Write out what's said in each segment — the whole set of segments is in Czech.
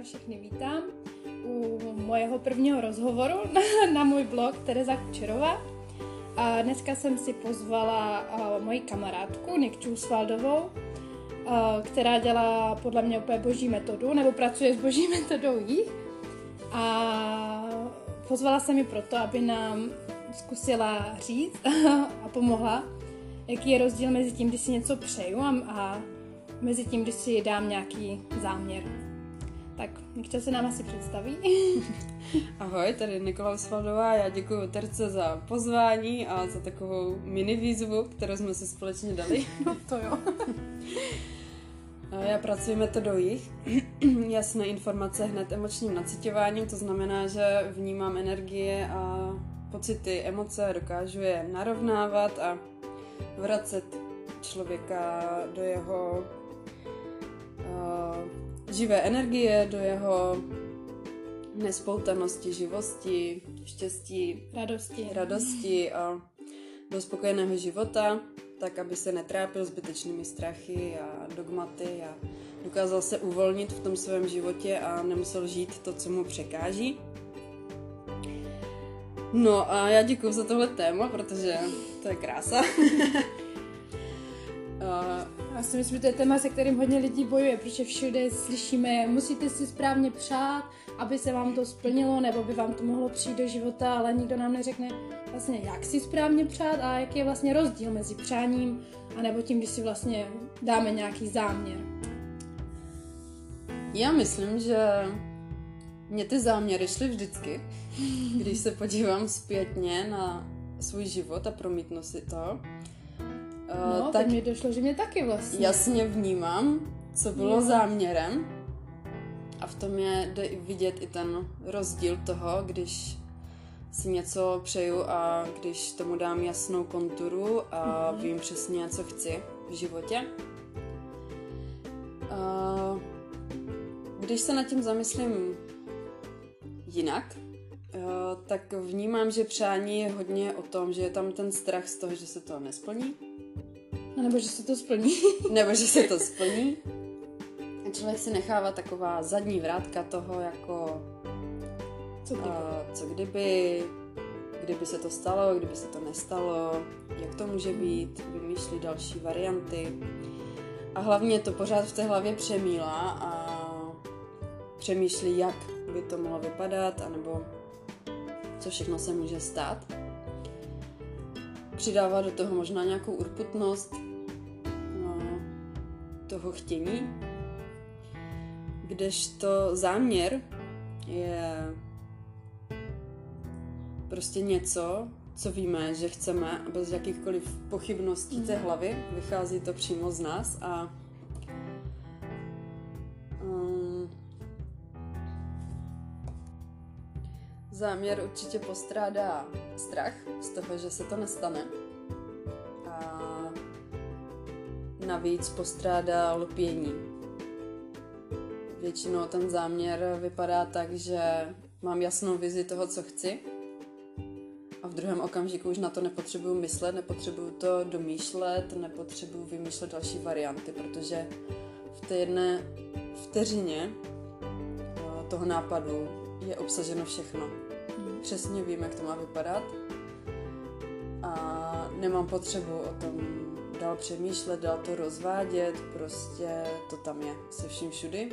teďka všechny vítám u mojeho prvního rozhovoru na, na můj blog Tereza Kučerová. A dneska jsem si pozvala uh, moji kamarádku Nikču Svaldovou, uh, která dělá podle mě úplně boží metodu, nebo pracuje s boží metodou jí. A pozvala jsem ji proto, aby nám zkusila říct a pomohla, jaký je rozdíl mezi tím, když si něco přeju a, a mezi tím, když si dám nějaký záměr. Tak, Nikča se nám asi představí. Ahoj, tady Nikola Svaldová, já děkuji Terce za pozvání a za takovou mini výzvu, kterou jsme si společně dali. No to jo. Já pracuji metodou jich. Jasné informace hned emočním naciťováním, to znamená, že vnímám energie a pocity, emoce, dokážu je narovnávat a vracet člověka do jeho živé energie, do jeho nespoutanosti, živosti, štěstí, radosti, radosti a do spokojeného života, tak aby se netrápil zbytečnými strachy a dogmaty a dokázal se uvolnit v tom svém životě a nemusel žít to, co mu překáží. No a já děkuji za tohle téma, protože to je krása. Si myslím, že to je téma, se kterým hodně lidí bojuje, protože všude slyšíme, musíte si správně přát, aby se vám to splnilo, nebo by vám to mohlo přijít do života, ale nikdo nám neřekne vlastně, jak si správně přát a jaký je vlastně rozdíl mezi přáním a nebo tím, když si vlastně dáme nějaký záměr. Já myslím, že mě ty záměry šly vždycky, když se podívám zpětně na svůj život a promítnu si to. No, uh, tak mi došlo, že mě taky vlastně. Jasně vnímám, co bylo jo. záměrem. A v tom je jde vidět i ten rozdíl toho, když si něco přeju a když tomu dám jasnou konturu a mm-hmm. vím přesně, co chci v životě. Uh, když se nad tím zamyslím jinak, uh, tak vnímám, že přání je hodně o tom, že je tam ten strach z toho, že se to nesplní a nebo že se to splní. nebo že se to splní. A člověk si nechává taková zadní vrátka toho, jako co kdyby, uh, co kdyby, kdyby se to stalo, kdyby se to nestalo, jak to může být, vymýšlí další varianty. A hlavně to pořád v té hlavě přemýlá a přemýšlí, jak by to mohlo vypadat, anebo co všechno se může stát. Přidává do toho možná nějakou urputnost, toho chtění, kdežto záměr je prostě něco, co víme, že chceme a bez jakýchkoliv pochybností té mhm. hlavy vychází to přímo z nás a um, záměr určitě postrádá strach z toho, že se to nestane navíc postrádá lpění. Většinou ten záměr vypadá tak, že mám jasnou vizi toho, co chci a v druhém okamžiku už na to nepotřebuju myslet, nepotřebuju to domýšlet, nepotřebuju vymýšlet další varianty, protože v té jedné vteřině eh, toho nápadu je obsaženo všechno. Hmm. Přesně vím, jak to má vypadat a nemám potřebu o tom dál přemýšlet, dál to rozvádět, prostě to tam je se vším všudy.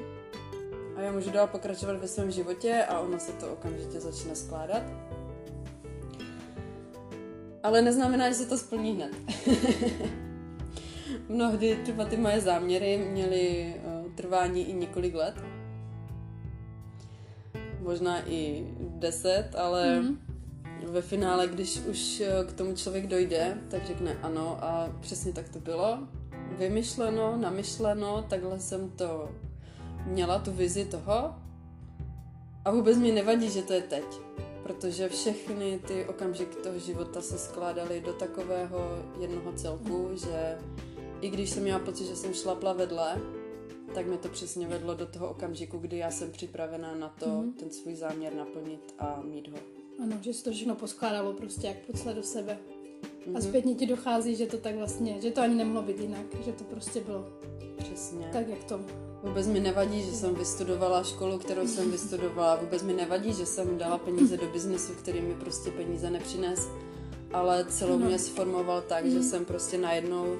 A já můžu dál pokračovat ve svém životě a ono se to okamžitě začne skládat. Ale neznamená, že se to splní hned. Mnohdy třeba ty moje záměry měly uh, trvání i několik let. Možná i deset, ale mm-hmm ve finále, když už eh, k tomu člověk dojde, tak řekne ano a přesně tak to bylo. Vymyšleno, namyšleno, takhle jsem to měla, tu vizi toho a vůbec mi nevadí, že to je teď, protože všechny ty okamžiky toho života se skládaly do takového jednoho celku, že i když jsem měla pocit, že jsem šlapla vedle, tak mi to přesně vedlo do toho okamžiku, kdy já jsem připravená na to mm-hmm. ten svůj záměr naplnit a mít ho. Ano, že se to všechno poskládalo prostě jak pucle do sebe. Mm-hmm. A mhm. zpětně ti dochází, že to tak vlastně, že to ani nemohlo být jinak, že to prostě bylo. Přesně. Tak jak to? Vůbec mi nevadí, že jsem vystudovala školu, kterou jsem vystudovala. Vůbec mi nevadí, že jsem dala peníze do biznesu, který mi prostě peníze nepřines. Ale celou No. mě sformoval tak, že jsem prostě najednou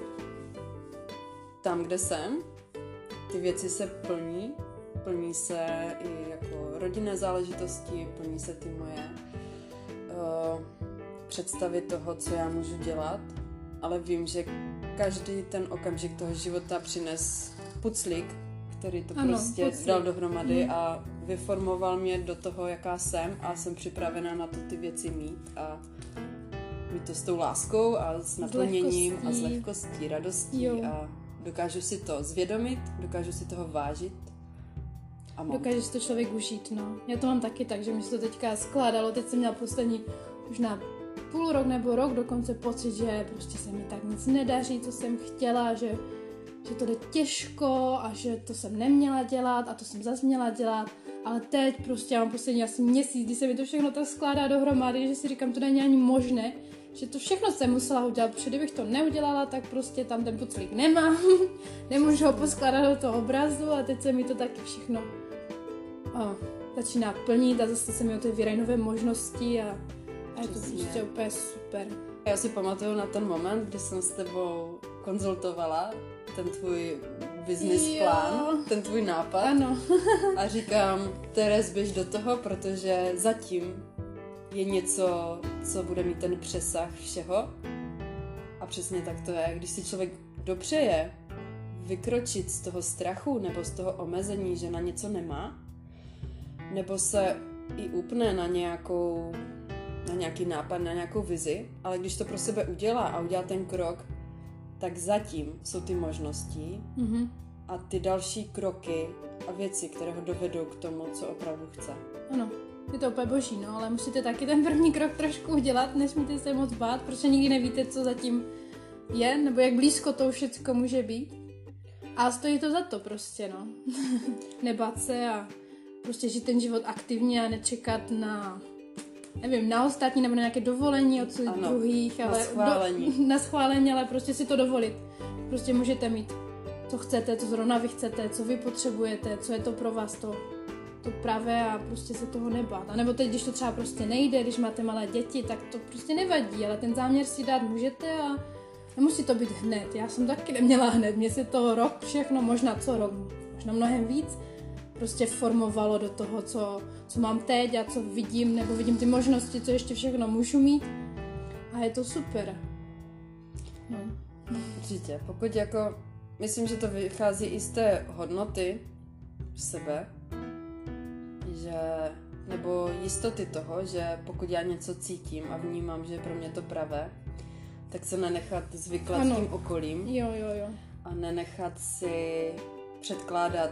tam, kde jsem. Ty věci se plní. Plní se i jako rodinné záležitosti, plní se ty moje uh, představy toho, co já můžu dělat. Ale vím, že každý ten okamžik toho života přines puclík, který to Ano, prostě puclík. dal dohromady a vyformoval mě do toho, jaká jsem a jsem připravená na to ty věci mít a mít to s tou láskou a s naplněním a s lehkostí. lehkostí, radostí Jo. a dokážu si to zvědomit, dokážu si toho vážit a mám. Dokáže si to člověk užít, no. Já to mám taky tak, že mi se to teďka skládalo. Teď jsem měla poslední možná půl rok nebo rok dokonce pocit, že prostě se mi tak nic nedaří, co jsem chtěla, že, že to jde těžko a že to jsem neměla dělat a to jsem zase měla dělat. Ale teď prostě já mám poslední asi měsíc, kdy se mi to všechno tak skládá dohromady, že si říkám, to není ani možné, že to všechno jsem musela udělat, protože kdybych to neudělala, tak prostě tam ten puclík nemám, nemůžu ho poskládat do toho obrazu a teď se mi to taky všechno a začíná plnit a zase se mi otevírají nové možnosti a, a je to prostě úplně super. Já si pamatuju na ten moment, kdy jsem s tebou konzultovala ten tvůj business Jo. plán, ten tvůj nápad Ano, a říkám, Teres, běž do toho, protože zatím je něco, co bude mít ten přesah všeho. A přesně tak to je. Když si člověk dopřeje vykročit z toho strachu nebo z toho omezení, že na něco nemá, nebo se i upne na nějakou na nějaký nápad, na nějakou vizi, ale když to pro sebe udělá a udělá ten krok, tak zatím jsou ty možnosti mhm. a ty další kroky a věci, které ho dovedou k tomu, co opravdu chce. ano. Je to úplně boží, no, ale musíte taky ten první krok trošku udělat, nesmíte se moc bát, protože nikdy nevíte, co zatím je, nebo jak blízko to všechno může být. A stojí to za to prostě, no. Nebát se a prostě žít ten život aktivně a nečekat na nevím, na ostatní nebo na nějaké dovolení od svých Ano, druhých, na ale schválení. Do, na schválení, ale prostě si to dovolit. Prostě můžete mít, co chcete, co zrovna vy chcete, co vy potřebujete, co je to pro vás to, to pravé a prostě se toho nebát. A nebo teď, když to třeba prostě nejde, když máte malé děti, tak to prostě nevadí, ale ten záměr si dát můžete a nemusí to být hned. Já jsem taky neměla hned, mě se to rok všechno, možná co rok, možná mnohem víc, prostě formovalo do toho, co, co mám teď a co vidím, nebo vidím ty možnosti, co ještě všechno můžu mít. A je to super. No. Určitě. Pokud jako, myslím, že to vychází i z té hodnoty sebe, že, nebo jistoty toho, že pokud já něco cítím a vnímám, že je pro mě to pravé, tak se nenechat zvyklat Ano. tím okolím Jo, jo, jo. a nenechat si předkládat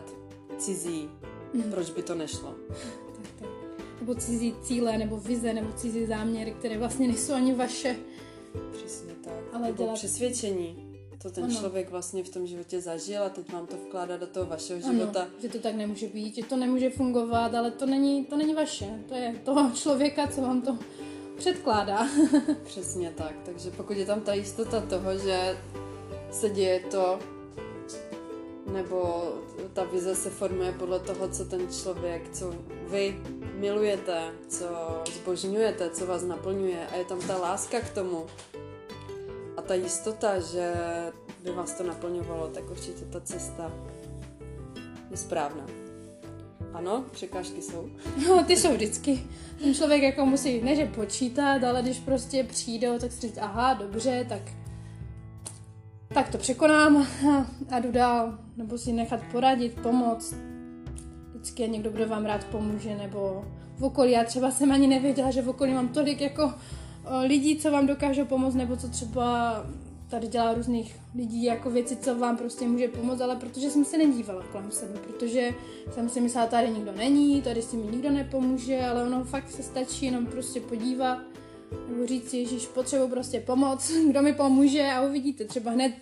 cizí, Mhm. proč by to nešlo. Tak, tak. Nebo cizí cíle, nebo vize, nebo cizí záměry, které vlastně nejsou ani vaše. Přesně tak. Ale Nebo dělat- přesvědčení. To ten Ano. člověk vlastně v tom životě zažil a teď vám to vkládá do toho vašeho Ano, života. že to tak nemůže být, že to nemůže fungovat, ale to není, to není vaše. To je toho člověka, co vám to předkládá. Přesně tak. Takže pokud je tam ta jistota toho, že se děje to, nebo ta vize se formuje podle toho, co ten člověk, co vy milujete, co zbožňujete, co vás naplňuje a je tam ta láska k tomu a ta jistota, že by vás to naplňovalo, tak určitě ta cesta je správná. Ano, překážky jsou. No, ty jsou vždycky. Ten člověk jako musí, ne že počítat, ale když prostě přijdou, tak si říct, aha, dobře, tak tak to překonám a, jdu dál. Nebo si nechat poradit, pomoct. Vždycky je někdo, kdo vám rád pomůže, nebo v okolí. Já třeba jsem ani nevěděla, že v okolí mám tolik jako o, lidí, co vám dokážou pomoct, nebo co třeba tady dělá různých lidí jako věci, co vám prostě může pomoct, ale protože jsem se nedívala kolem sebe, protože jsem si myslela, tady nikdo není, tady si mi nikdo nepomůže, ale ono fakt se stačí jenom prostě podívat nebo říct si, Ježíš, potřebuji prostě pomoc, kdo mi pomůže a uvidíte, třeba hned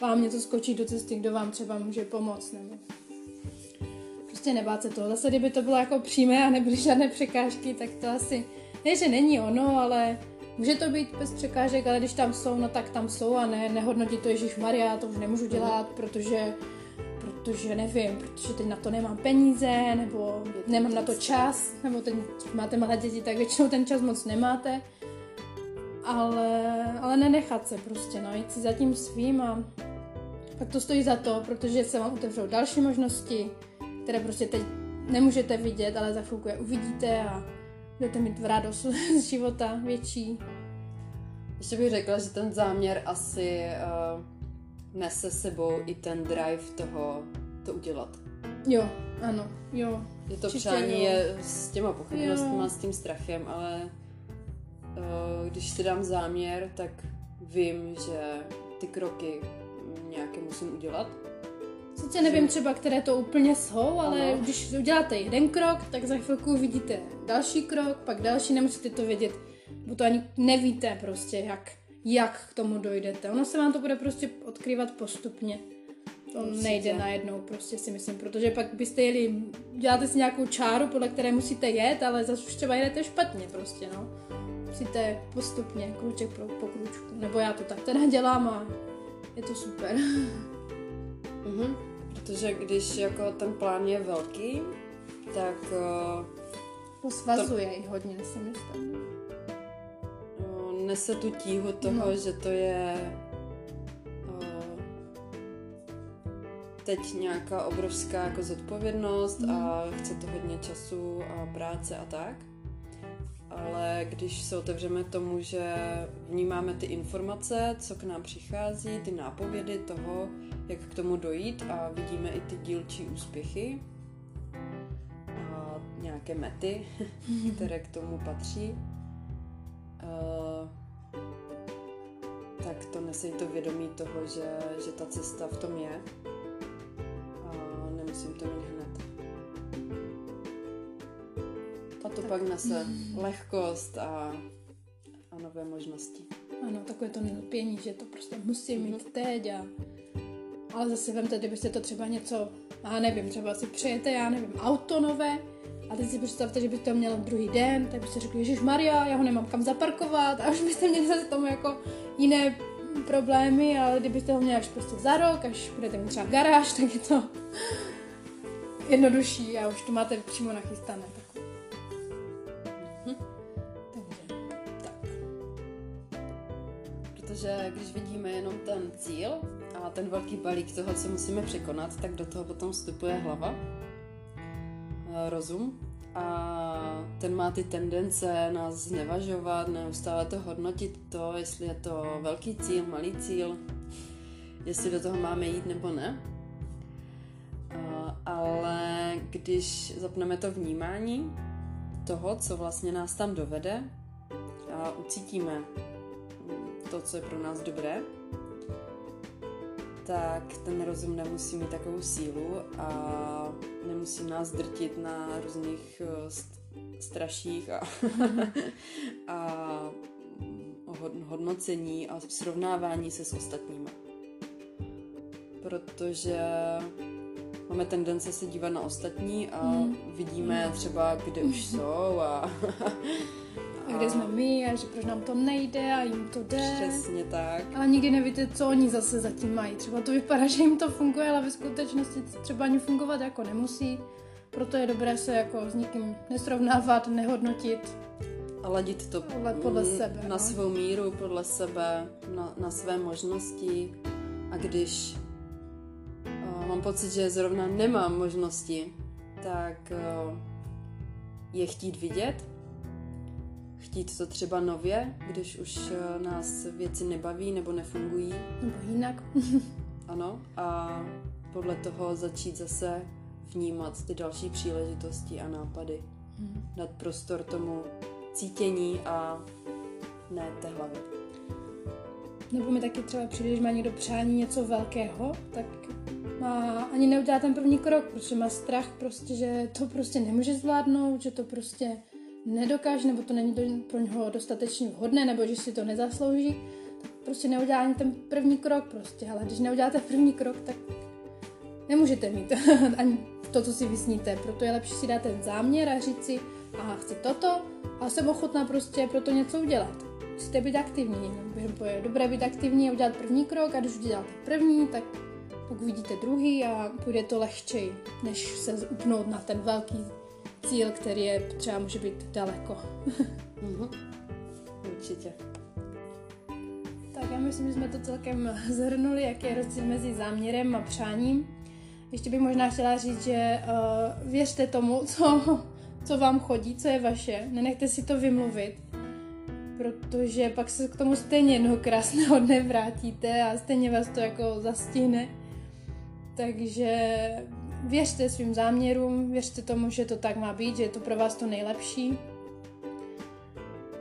vám něco skočí do cesty, kdo vám třeba může pomoct, nebo prostě nebát se toho. Zase, kdyby to bylo jako přímé a nebyly žádné překážky, tak to asi, ne, že není ono, ale může to být bez překážek, ale když tam jsou, no tak tam jsou a ne, nehodnotit to Ježíš Maria, to už nemůžu dělat, protože protože nevím, protože teď na to nemám peníze, nebo nemám na to čas, nebo ten, máte malé děti, tak většinou ten čas moc nemáte. Ale, ale nenechat se prostě, no, jít si za tím svým a pak to stojí za to, protože se vám otevřou další možnosti, které prostě teď nemůžete vidět, ale za chvilku je uvidíte a budete mít radost z života větší. Ještě bych řekla, že ten záměr asi uh, nese sebou i ten drive toho to udělat. Jo, ano, jo. Je to přání je s těma pochybnostmi, s tím strachem, ale uh, když si dám záměr, tak vím, že ty kroky nějaké musím udělat. Sice nevím třeba, které to úplně jsou, ale ano. když uděláte jeden krok, tak za chvilku uvidíte další krok, pak další, nemusíte to vědět, bo to ani nevíte prostě, jak, jak k tomu dojdete. Ono se vám to bude prostě odkrývat postupně. To Určitě. nejde najednou, prostě si myslím, protože pak byste jeli, děláte si nějakou čáru, podle které musíte jet, ale zase už třeba jedete špatně prostě, no. Musíte postupně, kruček po, po kručku, nebo já to tak teda dělám a je to super. Mhm. Protože když jako ten plán je velký, tak... Uh, Posvazuje to, hodně, si myslím. Nese tu tíhu toho, no. že to je uh, teď nějaká obrovská jako zodpovědnost mm. a chce to hodně času a práce a tak ale když se otevřeme tomu, že vnímáme ty informace, co k nám přichází, ty nápovědy toho, jak k tomu dojít a vidíme i ty dílčí úspěchy a nějaké mety, které k tomu patří, tak to nese to vědomí toho, že, že ta cesta v tom je a nemusím to mít to tak. pak nese mm. lehkost a, a nové možnosti. Ano, takové to nelpění, že to prostě musím mít mm-hmm. teď a... Ale zase vemte, kdybyste to třeba něco, já nevím, třeba si přejete, já nevím, auto nové, a teď si představte, že byste to měl druhý den, tak byste řekli, Ježíš Maria, já ho nemám kam zaparkovat a už byste měli zase tomu jako jiné problémy, ale kdybyste ho měli až prostě za rok, až budete mít třeba garáž, tak je to jednodušší a už to máte přímo nachystané. Tak že když vidíme jenom ten cíl a ten velký balík toho, co musíme překonat, tak do toho potom vstupuje hlava, rozum a ten má ty tendence nás znevažovat, neustále to hodnotit to, jestli je to velký cíl, malý cíl, jestli do toho máme jít nebo ne. Ale když zapneme to vnímání toho, co vlastně nás tam dovede a ucítíme to, co je pro nás dobré, tak ten rozum nemusí mít takovou sílu a nemusí nás drtit na různých eh, straších a, a hodnocení a srovnávání se s ostatními. Protože máme tendence se dívat na ostatní a hmm. vidíme třeba, kde už jsou a a kde jsme my a že proč nám to nejde a jim to jde. Přesně tak. Ale nikdy nevíte, co oni zase zatím mají. Třeba to vypadá, že jim to funguje, ale ve skutečnosti třeba ani fungovat jako nemusí. Proto je dobré se jako s nikým nesrovnávat, nehodnotit. A ladit to ale podle sebe, na no. svou míru, podle sebe, na, na své možnosti. A když uh, mám pocit, že zrovna nemám možnosti, tak uh, je chtít vidět chtít to třeba nově, když už eh, nás věci nebaví nebo nefungují. Nebo jinak. ano, a podle toho začít zase vnímat ty další příležitosti a nápady. Hmm. Dát prostor tomu cítění a ne té hlavy. Nebo mi taky třeba přijde, že má někdo přání něco velkého, tak má, ani neudělá ten první krok, protože má strach prostě, že to prostě nemůže zvládnout, že to prostě nedokáže, nebo to není pro něho dostatečně vhodné, nebo že si to nezaslouží, tak prostě neudělá ani ten první krok prostě. Ale když neuděláte první krok, tak nemůžete mít ani to, co si vysníte. Proto je lepší si dát ten záměr a říct si, aha, chci toto a jsem ochotná prostě pro to něco udělat. Musíte být aktivní. No, je dobré být aktivní a udělat první krok a když uděláte první, tak pak uvidíte druhý a půjde to lehčej, než se upnout na ten velký cíl, který je třeba může být daleko. Mhm. Určitě. Tak já myslím, že jsme to celkem zhrnuli, jaký je rozdíl mezi záměrem a přáním. Ještě bych možná chtěla říct, že uh, věřte tomu, co, co vám chodí, co je vaše. Nenechte si to vymluvit, protože pak se k tomu stejně jednoho krásného dne vrátíte a stejně vás to jako zastihne. Takže věřte svým záměrům, věřte tomu, že to tak má být, že je to pro vás to nejlepší.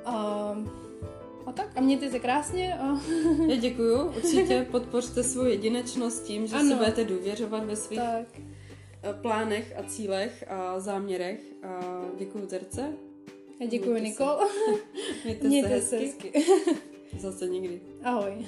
A, a tak, a mějte se krásně. A... Já děkuju, určitě podpořte svou jedinečnost tím, že ano. si budete důvěřovat ve svých tak. plánech a cílech a záměrech. A děkuju Terce. Já děkuju Nikol. Mějte, Mějte se hezky. Se hezky. Zase někdy. Ahoj.